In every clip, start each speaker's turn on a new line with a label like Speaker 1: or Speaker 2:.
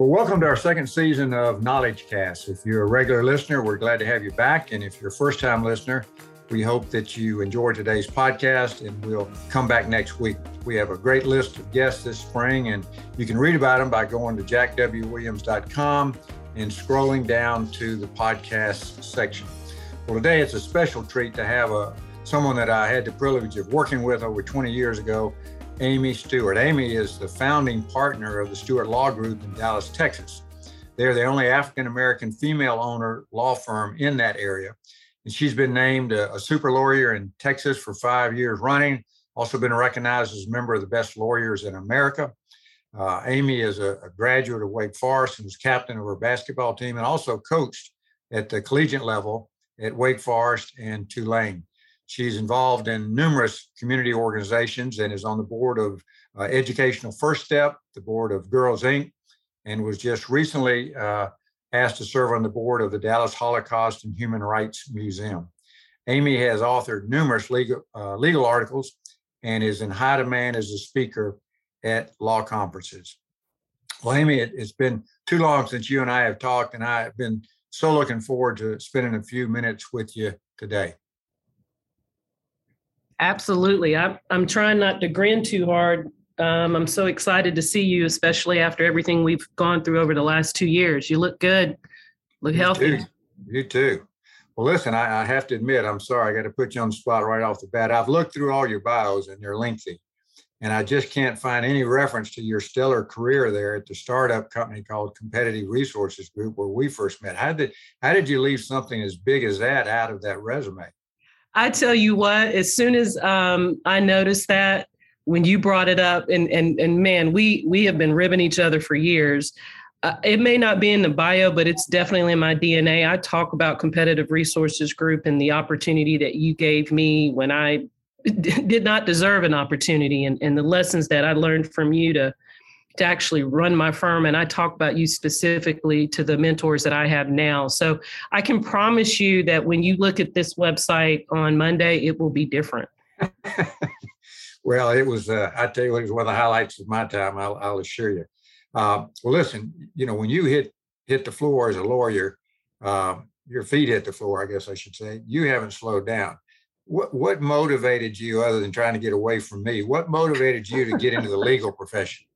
Speaker 1: Well, welcome to our second season of Knowledge Cast. If you're a regular listener, we're glad to have you back. And if you're a first time listener, we hope that you enjoy today's podcast and we'll come back next week. We have a great list of guests this spring, and you can read about them by going to jackwwilliams.com and scrolling down to the podcast section. Well, today it's a special treat to have a someone that I had the privilege of working with over 20 years ago, Amy Stewart. Amy is the founding partner of the Stewart Law Group in Dallas, Texas. They're the only African American female owner law firm in that area. And she's been named a, a, super lawyer in Texas for five years running, also been recognized as a member of the best lawyers in America. Uh, Amy is a, a, graduate of Wake Forest and was captain of her basketball team and also coached at the collegiate level at Wake Forest and Tulane. She's involved in numerous community organizations and is on the board of uh, Educational First Step, the board of Girls Inc., and was just recently uh, asked to serve on the board of the Dallas Holocaust and Human Rights Museum. Amy has authored numerous legal, uh, legal articles and is in high demand as a speaker at law conferences. Well, Amy, it, has been too long since you and I have talked, and I have been so looking forward to spending a few minutes with you today.
Speaker 2: Absolutely. I'm, I'm trying not to grin too hard um, I'm so excited to see you, especially after everything we've gone through over the last two years. You look good, look
Speaker 1: you
Speaker 2: healthy.
Speaker 1: Too. You too. Well, listen, I, I have to admit, I'm sorry. I got to put you on the spot right off the bat. I've looked through all your bios and they're lengthy, and I just can't find any reference to your stellar career there at the startup company called Competitive Resources Group, where we first met. How did how did you leave something as big as that out of that resume?
Speaker 2: I tell you what, as soon as um, I noticed that, when you brought it up and and and man we we have been ribbing each other for years. Uh, it may not be in the bio but it's definitely in my dna i talk about competitive resources group and the opportunity that you gave me when i did not deserve an opportunity and, and the lessons that i learned from you to to actually run my firm and i talk about you specifically to the mentors that i have now so i can promise you that when you look at this website on monday it will be different
Speaker 1: Well, it was, uh, I tell you, it was one of the highlights of my time, I'll, I'll assure you. Uh, well, listen, you know, when you hit hit the floor as a lawyer, uh, your feet hit the floor, I guess I should say, you haven't slowed down. What, what motivated you, other than trying to get away from me, what motivated you to get into the legal profession?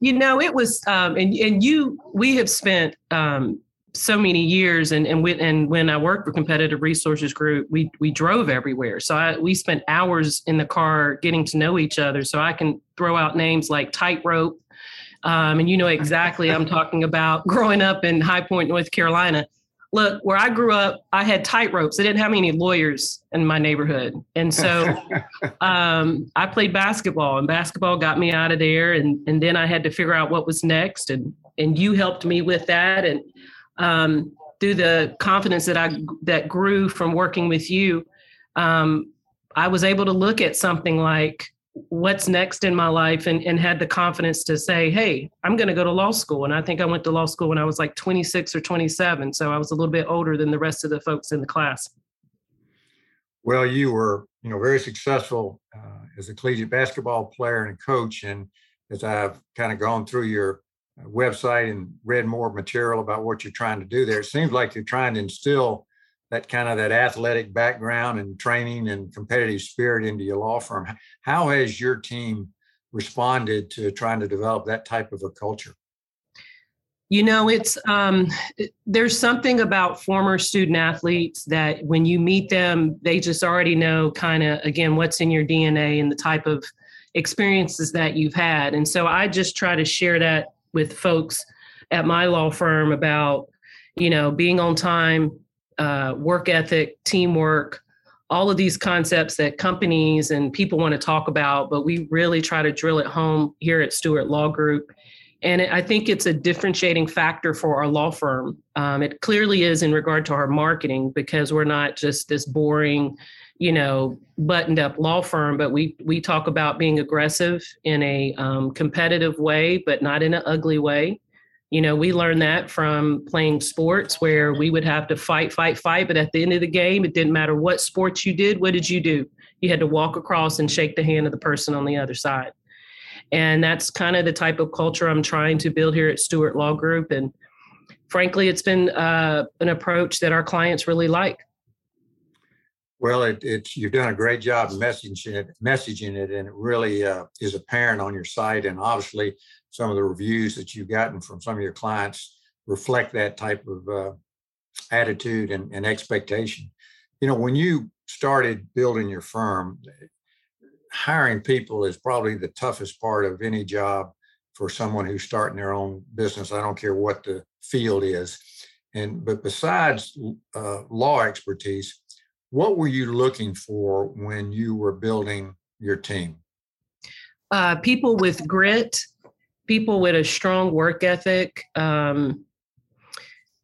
Speaker 2: You know, it was, um, and, and you, we have spent um, so many years and and, we, and when I worked for Competitive Resources Group, we we drove everywhere. So I, we spent hours in the car getting to know each other. So I can throw out names like Tightrope, um, and you know exactly I'm talking about. Growing up in High Point, North Carolina, look where I grew up, I had tight ropes. I didn't have any lawyers in my neighborhood, and so um, I played basketball, and basketball got me out of there. And and then I had to figure out what was next, and and you helped me with that, and um, through the confidence that I that grew from working with you, um, I was able to look at something like what's next in my life and, and had the confidence to say, hey, I'm going to go to law school. And I think I went to law school when I was like 26 or 27. So I was a little bit older than the rest of the folks in the class.
Speaker 1: Well, you were, you know, very successful uh, as a collegiate basketball player and coach. And as I've kind of gone through your website and read more material about what you're trying to do there. It seems like you're trying to instill that kind of that athletic background and training and competitive spirit into your law firm. How has your team responded to trying to develop that type of a culture?
Speaker 2: You know, it's um, there's something about former student athletes that when you meet them, they just already know kind of again what's in your DNA and the type of experiences that you've had. And so I just try to share that with folks at my law firm about you know being on time uh, work ethic teamwork all of these concepts that companies and people want to talk about but we really try to drill it home here at stewart law group. And i think it's a differentiating factor for our law firm. Um, it clearly is in regard to our marketing because we're not just this boring you know buttoned up law firm but we we talk about being aggressive in a um, competitive way but not in an ugly way you know we learned that from playing sports where we would have to fight fight fight but at the end of the game it didn't matter what sports you did what did you do you had to walk across and shake the hand of the person on the other side And that's kind of the type of culture I'm trying to build here at Stewart Law Group. And frankly, it's been uh, an approach that our clients really like.
Speaker 1: Well, it, it's you've done a great job messaging it, messaging it, and it really uh, is apparent on your site. And obviously, some of the reviews that you've gotten from some of your clients reflect that type of uh, attitude and, and expectation. You know, when you started building your firm, hiring people is probably the toughest part of any job for someone who's starting their own business. I don't care what the field is. And but besides uh, law expertise, what were you looking for when you were building your team?
Speaker 2: Uh, people with grit, people with a strong work ethic. Um,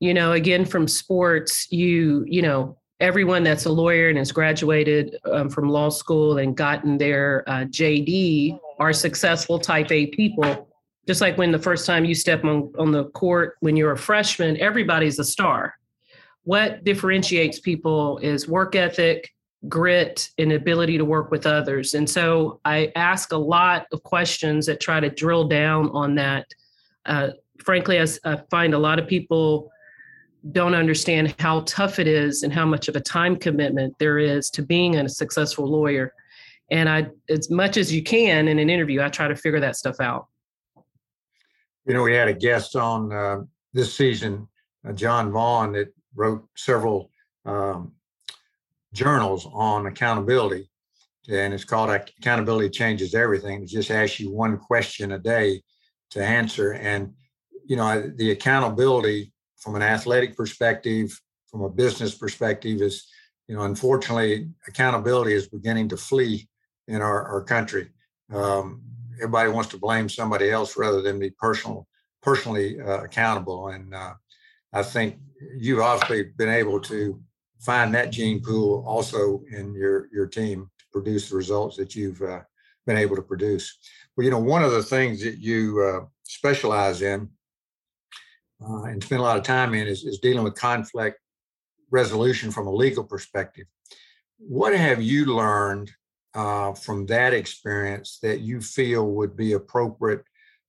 Speaker 2: you know, again, from sports, you you know, everyone that's a lawyer and has graduated um, from law school and gotten their uh, JD are successful type A people. Just like when the first time you step on, on the court when you're a freshman, everybody's a star what differentiates people is work ethic, grit, and ability to work with others. And so I ask a lot of questions that try to drill down on that. Uh, frankly, I, I find a lot of people don't understand how tough it is and how much of a time commitment there is to being a successful lawyer. And I, as much as you can in an interview, I try to figure that stuff out.
Speaker 1: You know, we had a guest on uh, this season, uh, John Vaughn, that wrote several um, journals on accountability, and it's called Accountability Changes Everything. It just asks you one question a day to answer, and you know the accountability from an athletic perspective, from a business perspective, is you know unfortunately accountability is beginning to flee in our, our country. Um, everybody wants to blame somebody else rather than be personal personally uh, accountable and uh, I think you've obviously been able to find that gene pool also in your your team to produce the results that you've uh, been able to produce. Well, you know, one of the things that you uh, specialize in uh, and spend a lot of time in is, is dealing with conflict resolution from a legal perspective. What have you learned uh, from that experience that you feel would be appropriate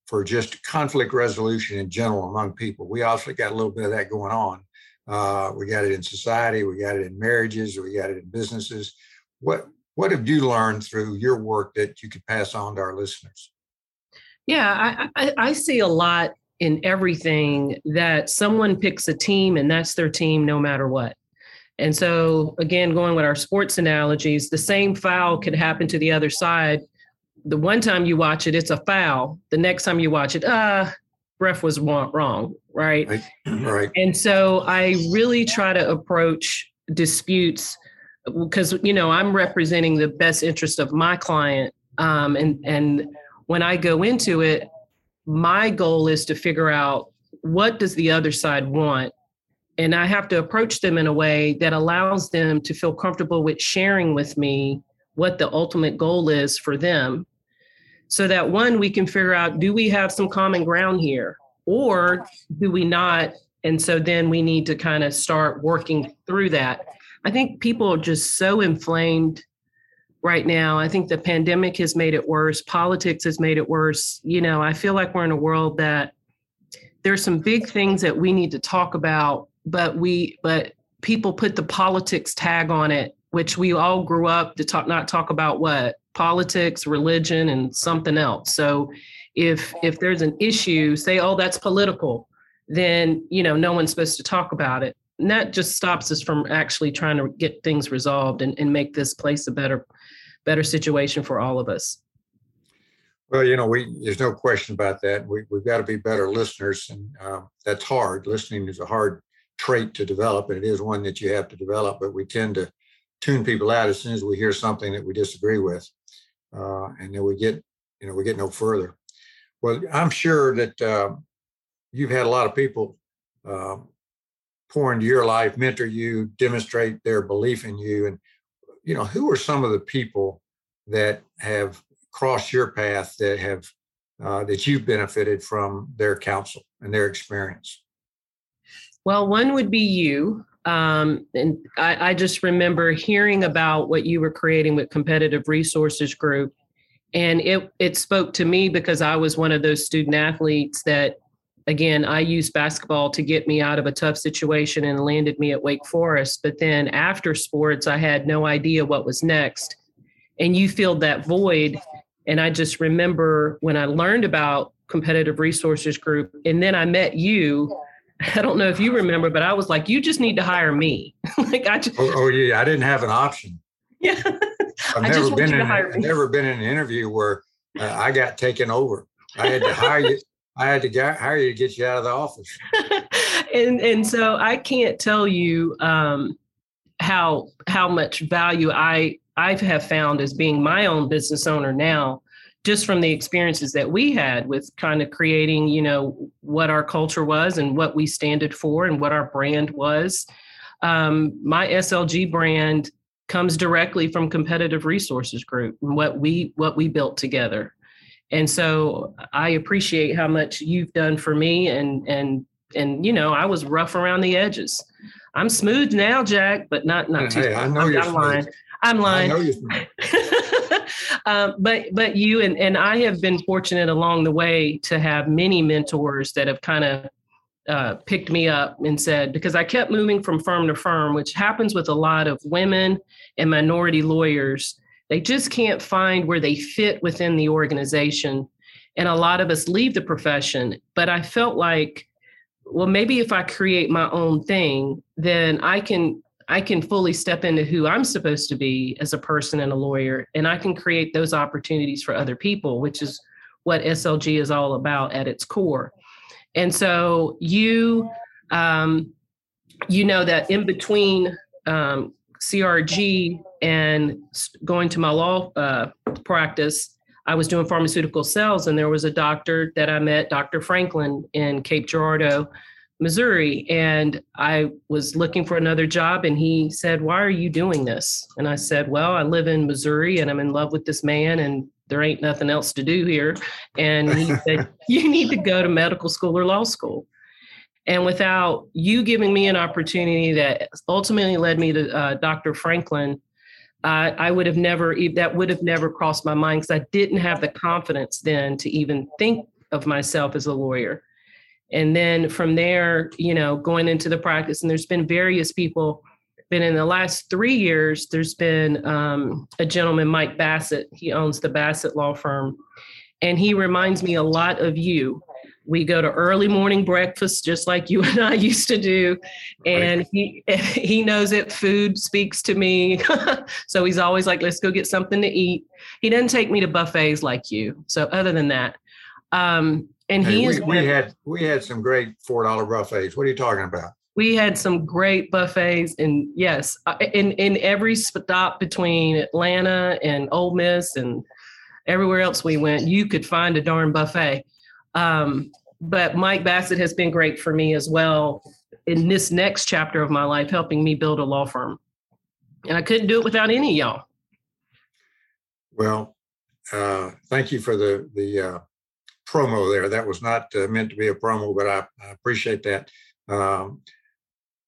Speaker 1: for just conflict resolution in general among people. We obviously got a little bit of that going on. Uh, we got it in society, we got it in marriages, we got it in businesses. What what have you learned through your work that you could pass on to our listeners?
Speaker 2: Yeah, I, I, I see a lot in everything that someone picks a team and that's their team no matter what. And so, again, going with our sports analogies, the same foul could happen to the other side the one time you watch it, it's a foul. The next time you watch it, uh, ref was wrong, right?
Speaker 1: Right. right.
Speaker 2: And so I really try to approach disputes because you know I'm representing the best interest of my client, um, and and when I go into it, my goal is to figure out what does the other side want and i have to approach them in a way that allows them to feel comfortable with sharing with me what the ultimate goal is for them so that one, we can figure out do we have some common ground here or do we not? And so then we need to kind of start working through that. I think people are just so inflamed right now. I think the pandemic has made it worse. Politics has made it worse. You know, I feel like we're in a world that there's some big things that we need to talk about, but we, but people put the politics tag on it, which we all grew up to talk, not talk about what politics, religion, and something else. So if if there's an issue, say, oh, that's political, then you know no one's supposed to talk about it. And that just stops us from actually trying to get things resolved and, and make this place a better better situation for all of us.
Speaker 1: Well, you know, we there's no question about that. We we've got to be better listeners, and um, that's hard. Listening is a hard trait to develop, and it is one that you have to develop. But we tend to tune people out as soon as we hear something that we disagree with uh, and then we get you know we get no further. Well, I'm sure that uh, you've had a lot of people uh, pour into your life, mentor you, demonstrate their belief in you, and you know who are some of the people that have crossed your path that have uh, that you've benefited from their counsel and their experience.
Speaker 2: Well, one would be you. Um, and I, I just remember hearing about what you were creating with Competitive Resources Group And it it spoke to me because I was one of those student athletes that again, I used basketball to get me out of a tough situation and landed me at Wake Forest. But then after sports, I had no idea what was next. And you filled that void. And I just remember when I learned about Competitive Resources Group, and then I met you. I don't know if you remember, but I was like, you just need to hire me. like I just
Speaker 1: oh, oh, yeah, I didn't have an option.
Speaker 2: Yeah.
Speaker 1: I've never been in I've never been in an interview where uh, I got taken over. I had to hire you. I had to get, hire you to get you out of the office.
Speaker 2: and and so I can't tell you um, how how much value I I have found as being my own business owner now, just from the experiences that we had with kind of creating, you know, what our culture was and what we standed for and what our brand was. Um, my SLG brand comes directly from Competitive Resources Group and what we what we built together. And so I appreciate how much you've done for me and and and you know, I was rough around the edges. I'm smooth now, Jack, but not not too.
Speaker 1: Hey, I know I'm, you're
Speaker 2: I'm lying. I'm lying. Um, but but you and and I have been fortunate along the way to have many mentors that have kind of uh, picked me up and said because I kept moving from firm to firm, which happens with a lot of women and minority lawyers they just can't find where they fit within the organization. And a lot of us leave the profession. But I felt like, well, maybe if I create my own thing, then I can I can fully step into who I'm supposed to be as a person and a lawyer, and I can create those opportunities for other people, which is what SLG is all about at its core. And so you, um, you know that in between um, CRG and going to my law uh, practice, I was doing pharmaceutical sales, and there was a doctor that I met, Dr. Franklin, in Cape Girardeau, Missouri. And I was looking for another job, and he said, Why are you doing this? And I said, Well, I live in Missouri and I'm in love with this man, and there ain't nothing else to do here. And he said, You need to go to medical school or law school. And without you giving me an opportunity that ultimately led me to uh, Dr. Franklin, uh, I would have never, that would have never crossed my mind because I didn't have the confidence then to even think of myself as a lawyer. And then from there, you know, going into the practice, and there's been various people. Been in the last three years, there's been um, a gentleman, Mike Bassett. He owns the Bassett Law Firm, and he reminds me a lot of you. We go to early morning breakfast just like you and I used to do. And he he knows it. Food speaks to me. So he's always like let's go get something to eat. He doesn't take me to buffets like you. So other than that um and hey, he
Speaker 1: we,
Speaker 2: is
Speaker 1: we had we had some great four dollar buffets what are you talking about
Speaker 2: we had some great buffets and yes uh, in in every stop between Atlanta and Ole Miss and everywhere else we went you could find a darn buffet um, but Mike Bassett has been great for me as well in this next chapter of my life, helping me build a law firm. And I couldn't do it without any of y'all.
Speaker 1: Well, uh, thank you for the the uh, promo there. That was not uh, meant to be a promo, but I, I appreciate that. Um,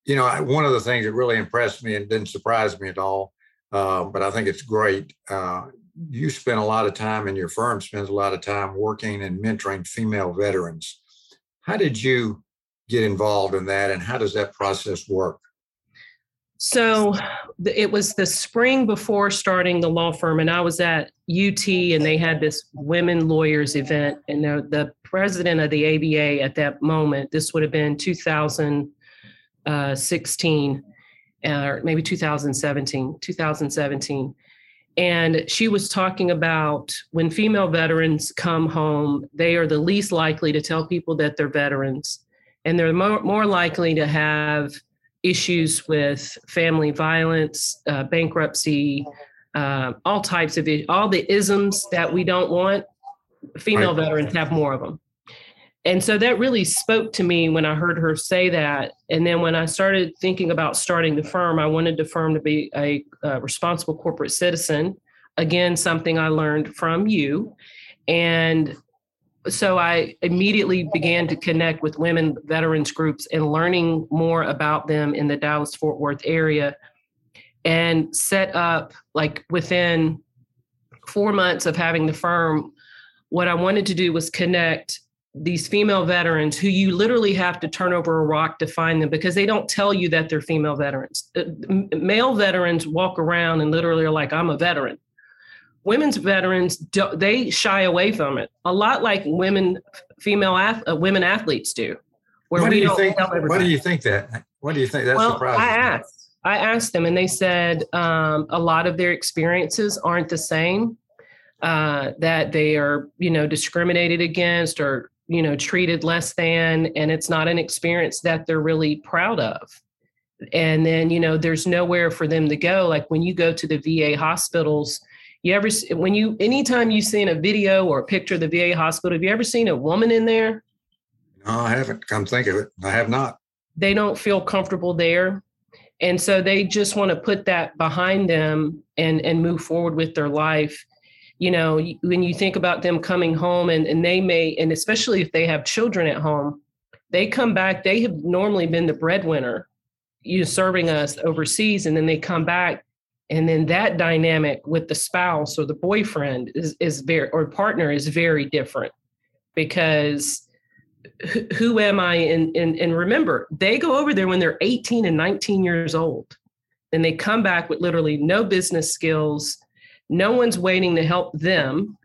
Speaker 1: you know, I, one of the things that really impressed me and didn't surprise me at all, uh, but I think it's great. Uh, you spend a lot of time and your firm spends a lot of time working and mentoring female veterans. How did you get involved in that and how does that process work?
Speaker 2: So it was the spring before starting the law firm, and I was at UT, and they had this women lawyers event. And the, president of the ABA at that moment, this would have been 2016, uh, or maybe 2017, 2017 and she was talking about when female veterans come home, they are the least likely to tell people that they're veterans. And they're more, more likely to have issues with family violence, uh, bankruptcy, uh, all types of all the isms that we don't want. Female right. veterans have more of them and so that really spoke to me when I heard her say that. And then when I started thinking about starting the firm, I wanted the firm to be a, a responsible corporate citizen. Again, something I learned from you. And so I immediately began to connect with women veterans groups and learning more about them in the Dallas Fort Worth area and set up like within four months of having the firm, what I wanted to do was connect these female veterans who you literally have to turn over a rock to find them because they don't tell you that they're female veterans. Uh, male veterans walk around and literally are like, I'm a veteran. Women's veterans, they shy away from it a lot like women, female uh, women athletes do.
Speaker 1: Where what do you think? What do you think that? What do you think? That's
Speaker 2: well, surprising. I asked. I asked them, and they said um, a lot of their experiences aren't the same. Uh, that they are, you know, discriminated against or you know treated less than and it's not an experience that they're really proud of and then you know there's nowhere for them to go like when you go to the va hospitals you ever when you anytime you've seen a video or a picture of the va hospital have you ever seen a woman in there?
Speaker 1: No i haven't come think of it. I have not.
Speaker 2: They don't feel comfortable there. And so they just want to put that behind them and and move forward with their life. You know when you think about them coming home and, and they may and especially if they have children at home they come back they have normally been the breadwinner you serving us overseas and then they come back and then that dynamic with the spouse or the boyfriend is, is very or partner is very different because who am i and, and and remember they go over there when they're 18 and 19 years old and they come back with literally no business skills no one's waiting to help them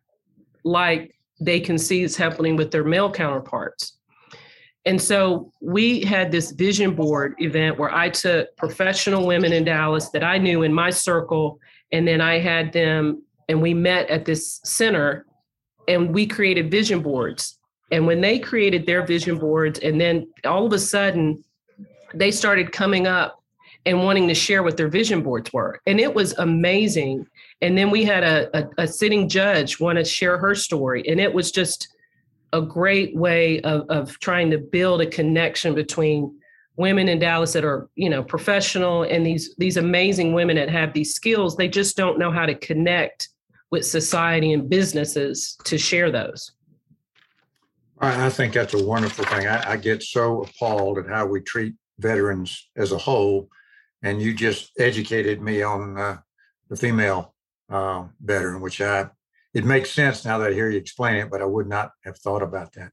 Speaker 2: like they can see is happening with their male counterparts. And so we had this vision board event where I took professional women in Dallas that I knew in my circle, and then I had them and we met at this center and we created vision boards. And when they created their vision boards, and then all of a sudden they started coming up and wanting to share what their vision boards were. And it was amazing and then we had a, a, a sitting judge want to share her story. And it was just a great way of, of trying to build a connection between women in Dallas that are, you know, professional and these these amazing women that have these skills. They just don't know how to connect with society and businesses to share those.
Speaker 1: I, think that's a wonderful thing. I, I, get so appalled at how we treat veterans as a whole, and you just educated me on uh, the female uh, veteran, which I it makes sense now that I hear you explain it, but I would not have thought about that.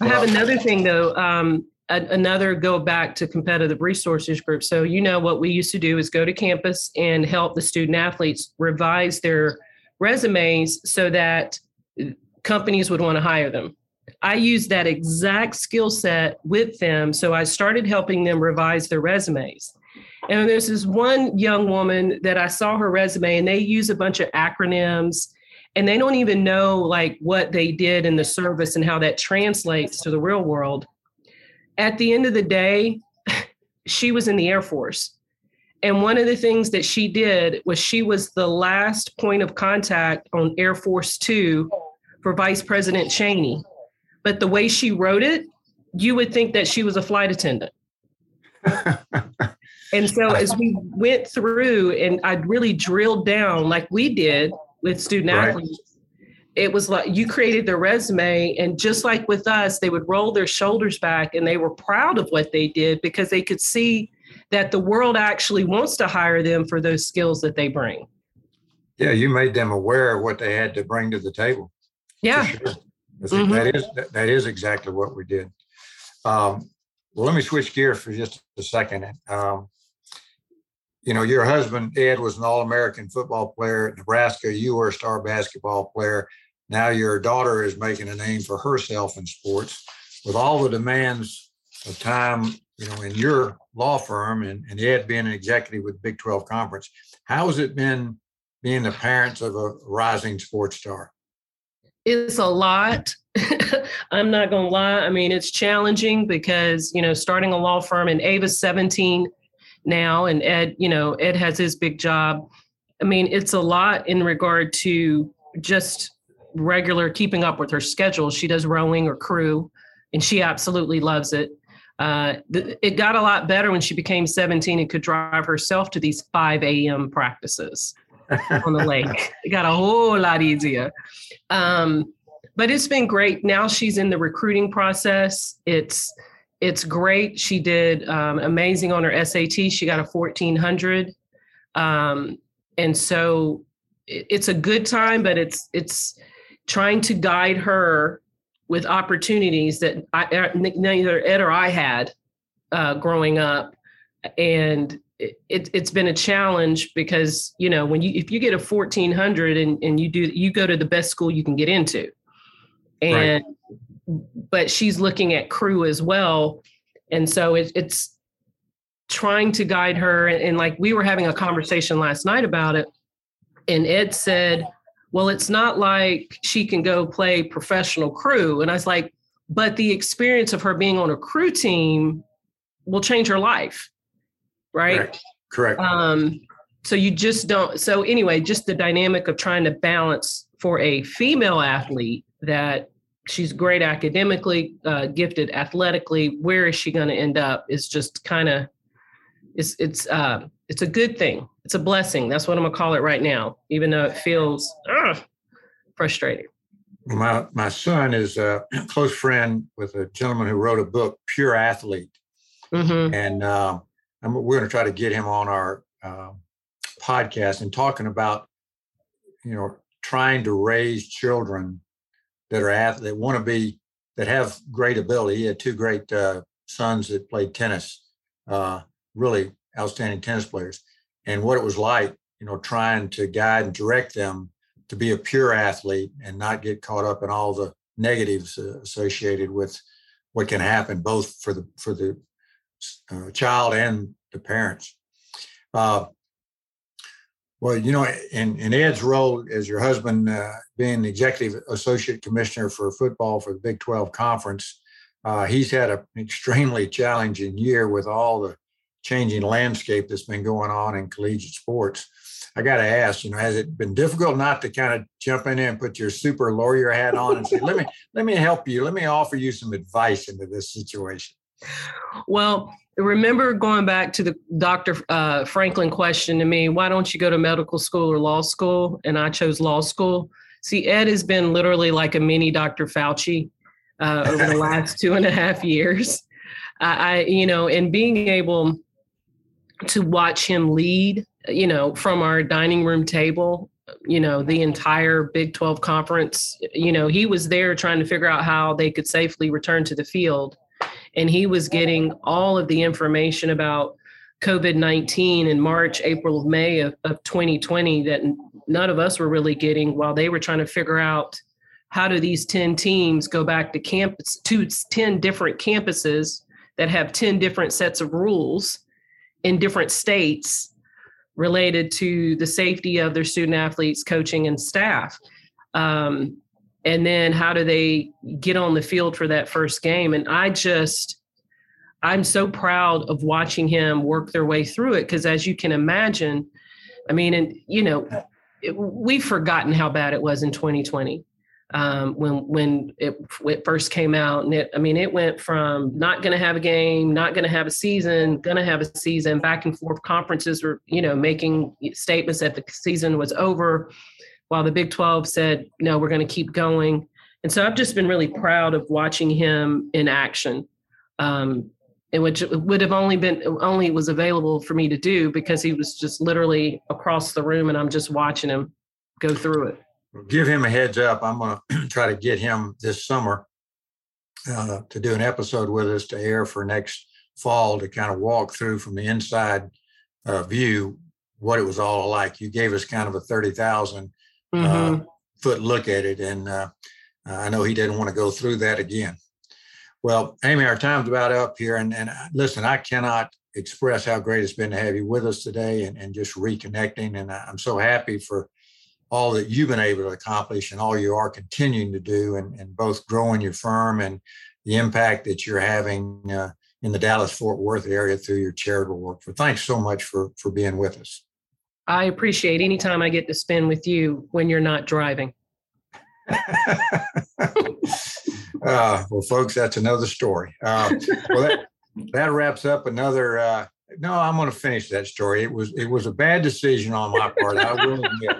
Speaker 2: I have another thing though. Um, another go back to competitive resources group. So you know what we used to do is go to campus and help the student athletes revise their resumes so that companies would want to hire them. I used that exact skill set with them. So I started helping them revise their resumes. And there's this one young woman that I saw her resume, and they use a bunch of acronyms, and they don't even know like what they did in the service and how that translates to the real world. At the end of the day, she was in the Air Force. And one of the things that she did was she was the last point of contact on Air Force Two for Vice President Cheney. But the way she wrote it, you would think that she was a flight attendant. And so as we went through and I really drilled down like we did with student right. athletes, it was like you created their resume and just like with us, they would roll their shoulders back and they were proud of what they did because they could see that the world actually wants to hire them for those skills that they bring.
Speaker 1: Yeah, you made them aware of what they had to bring to the table.
Speaker 2: Yeah. Sure.
Speaker 1: Mm-hmm. That is that is exactly what we did. Um, well, let me switch gears for just a second. Um, you know, your husband, Ed, was an All American football player at Nebraska. You were a star basketball player. Now your daughter is making a name for herself in sports. With all the demands of time, you know, in your law firm and, and Ed being an executive with Big 12 Conference, how has it been being the parents of a rising sports star?
Speaker 2: It's a lot. I'm not going to lie. I mean, it's challenging because, you know, starting a law firm and Ava's 17 now and ed you know ed has his big job. I mean it's a lot in regard to just regular keeping up with her schedule. She does rowing or crew and she absolutely loves it. Uh, it got a lot better when she became 17 and could drive herself to these 5 a.m practices on the lake. It got a whole lot easier. Um, but it's been great. Now she's in the recruiting process. It's it's great. She did um, amazing on her SAT. She got a 1400. Um, and so it's a good time, but it's it's trying to guide her with opportunities that I, uh, neither Ed or I had uh, growing up, and it, has been a challenge because you know when you if you get a 1400 and, and you do you go to the best school you can get into and right. But she's looking at crew as well and so it, it's trying to guide her and, and like we were having a conversation last night about it and ed said well it's not like she can go play professional crew and i was like but the experience of her being on a crew team will change her life right?
Speaker 1: Correct. Correct.
Speaker 2: Um, so you just don't. So anyway, just the dynamic of trying to balance for a female athlete that she's great academically, uh, gifted athletically. Where is she going to end up? Is just kind of it's it's uh, it's a good thing. It's a blessing. That's what I'm gonna call it right now, even though it feels uh, frustrating.
Speaker 1: My my son is a close friend with a gentleman who wrote a book, Pure Athlete, mm-hmm. and uh, and we're going to try to get him on our uh, podcast and talking about, you know, trying to raise children that are that want to be that have great ability. He had two great uh, sons that played tennis, uh, really outstanding tennis players, and what it was like, you know, trying to guide and direct them to be a pure athlete and not get caught up in all the negatives uh, associated with what can happen both for the for the uh, child and the parents. Well, you know, in, in Ed's role as your husband uh, being the executive associate commissioner for football for the Big 12 conference, uh, he's had an extremely challenging year with all the changing landscape that's been going on in collegiate sports. I got to ask, you know, has it been difficult not to kind of jump in there and put your super lawyer hat on and say, "Let me, let me help you. Let me offer you some advice into this situation."
Speaker 2: Well, remember going back to the Dr. Uh, Franklin question to me, why don't you go to medical school or law school? And I chose law school. See, Ed has been literally like a mini Dr. Fauci uh, over the last two and a half years. I, I, you know, and being able to watch him lead, you know, from our dining room table, you know, the entire Big 12 conference, you know, he was there trying to figure out how they could safely return to the field and he was getting all of the information about COVID 19 in March, April, May of, of 2020 that none of us were really getting while they were trying to figure out how do these 10 teams go back to campus to 10 different campuses that have 10 different sets of rules in different states related to the safety of their student athletes coaching and staff. Um, and then how do they get on the field for that first game? And i just i'm so proud of watching him work their way through it. Because as you can imagine i mean and you know it, we've forgotten how bad it was in 2020 um, when when it, it, first came out. And it i mean it went from not going to have a game not going to have a season going to have a season back and forth conferences were you know making statements that the season was over while the Big 12 said, no, we're going to keep going. And so I've just been really proud of watching him in action, um, which would have only been only was available for me to do because he was just literally across the room and I'm just watching him go through it.
Speaker 1: Give him a heads up. I'm going to try to get him this summer uh, to do an episode with us to air for next fall to kind of walk through from the inside uh, view what it was all like. You gave us kind of a 30,000 uh, mm-hmm. uh, foot look at it. And uh, I know he didn't want to go through that again. Well, Amy, our time's about up here. And, and uh, listen, I cannot express how great it's been to have you with us today and, and just reconnecting. And I'm so happy for all that you've been able to accomplish and all you are continuing to do and, and both growing your firm and the impact that you're having uh, in the Dallas Fort Worth area through your charitable work. For thanks so much for for being with us.
Speaker 2: I appreciate any time I get to spend with you when you're not driving.
Speaker 1: uh, well, folks, that's another story. Uh, well, that, that wraps up another. Uh, no, I'm going to finish that story. It was it was a bad decision on my part. I will admit.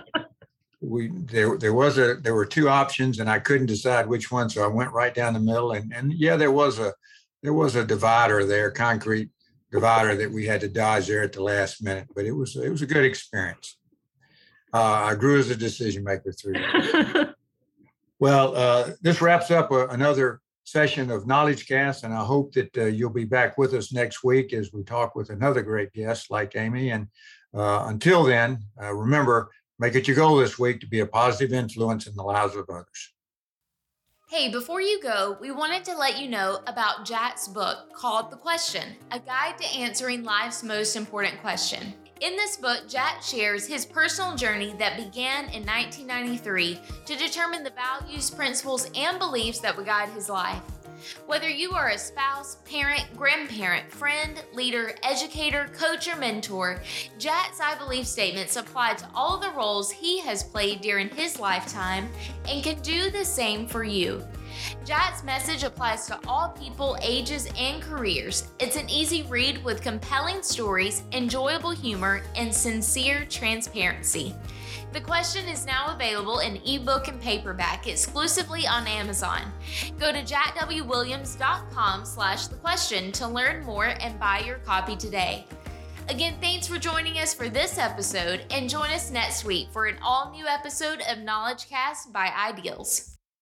Speaker 1: We there there was a there were two options and I couldn't decide which one, so I went right down the middle. And and yeah, there was a there was a divider there, concrete divider that we had to dodge there at the last minute, but it was it was a good experience. Uh, I grew as a decision maker through that. well, uh, this wraps up a, another session of Knowledge Cast, and I hope that uh, you'll be back with us next week as we talk with another great guest like Amy. And uh, until then, uh, remember, make it your goal this week to be a positive influence in the lives of others.
Speaker 3: Hey, before you go, we wanted to let you know about Jack's book called The Question A Guide to Answering Life's Most Important Question. In this book, Jack shares his personal journey that began in 1993 to determine the values, principles, and beliefs that would guide his life. Whether you are a spouse, parent, grandparent, friend, leader, educator, coach, or mentor, Jack's I Believe statements apply to all the roles he has played during his lifetime and can do the same for you. Jack's message applies to all people, ages, and careers. It's an easy read with compelling stories, enjoyable humor, and sincere transparency. The question is now available in ebook and paperback exclusively on Amazon. Go to jackwwilliams.com slash the question to learn more and buy your copy today. Again, thanks for joining us for this episode and join us next week for an all new episode of Knowledge Cast by Ideals.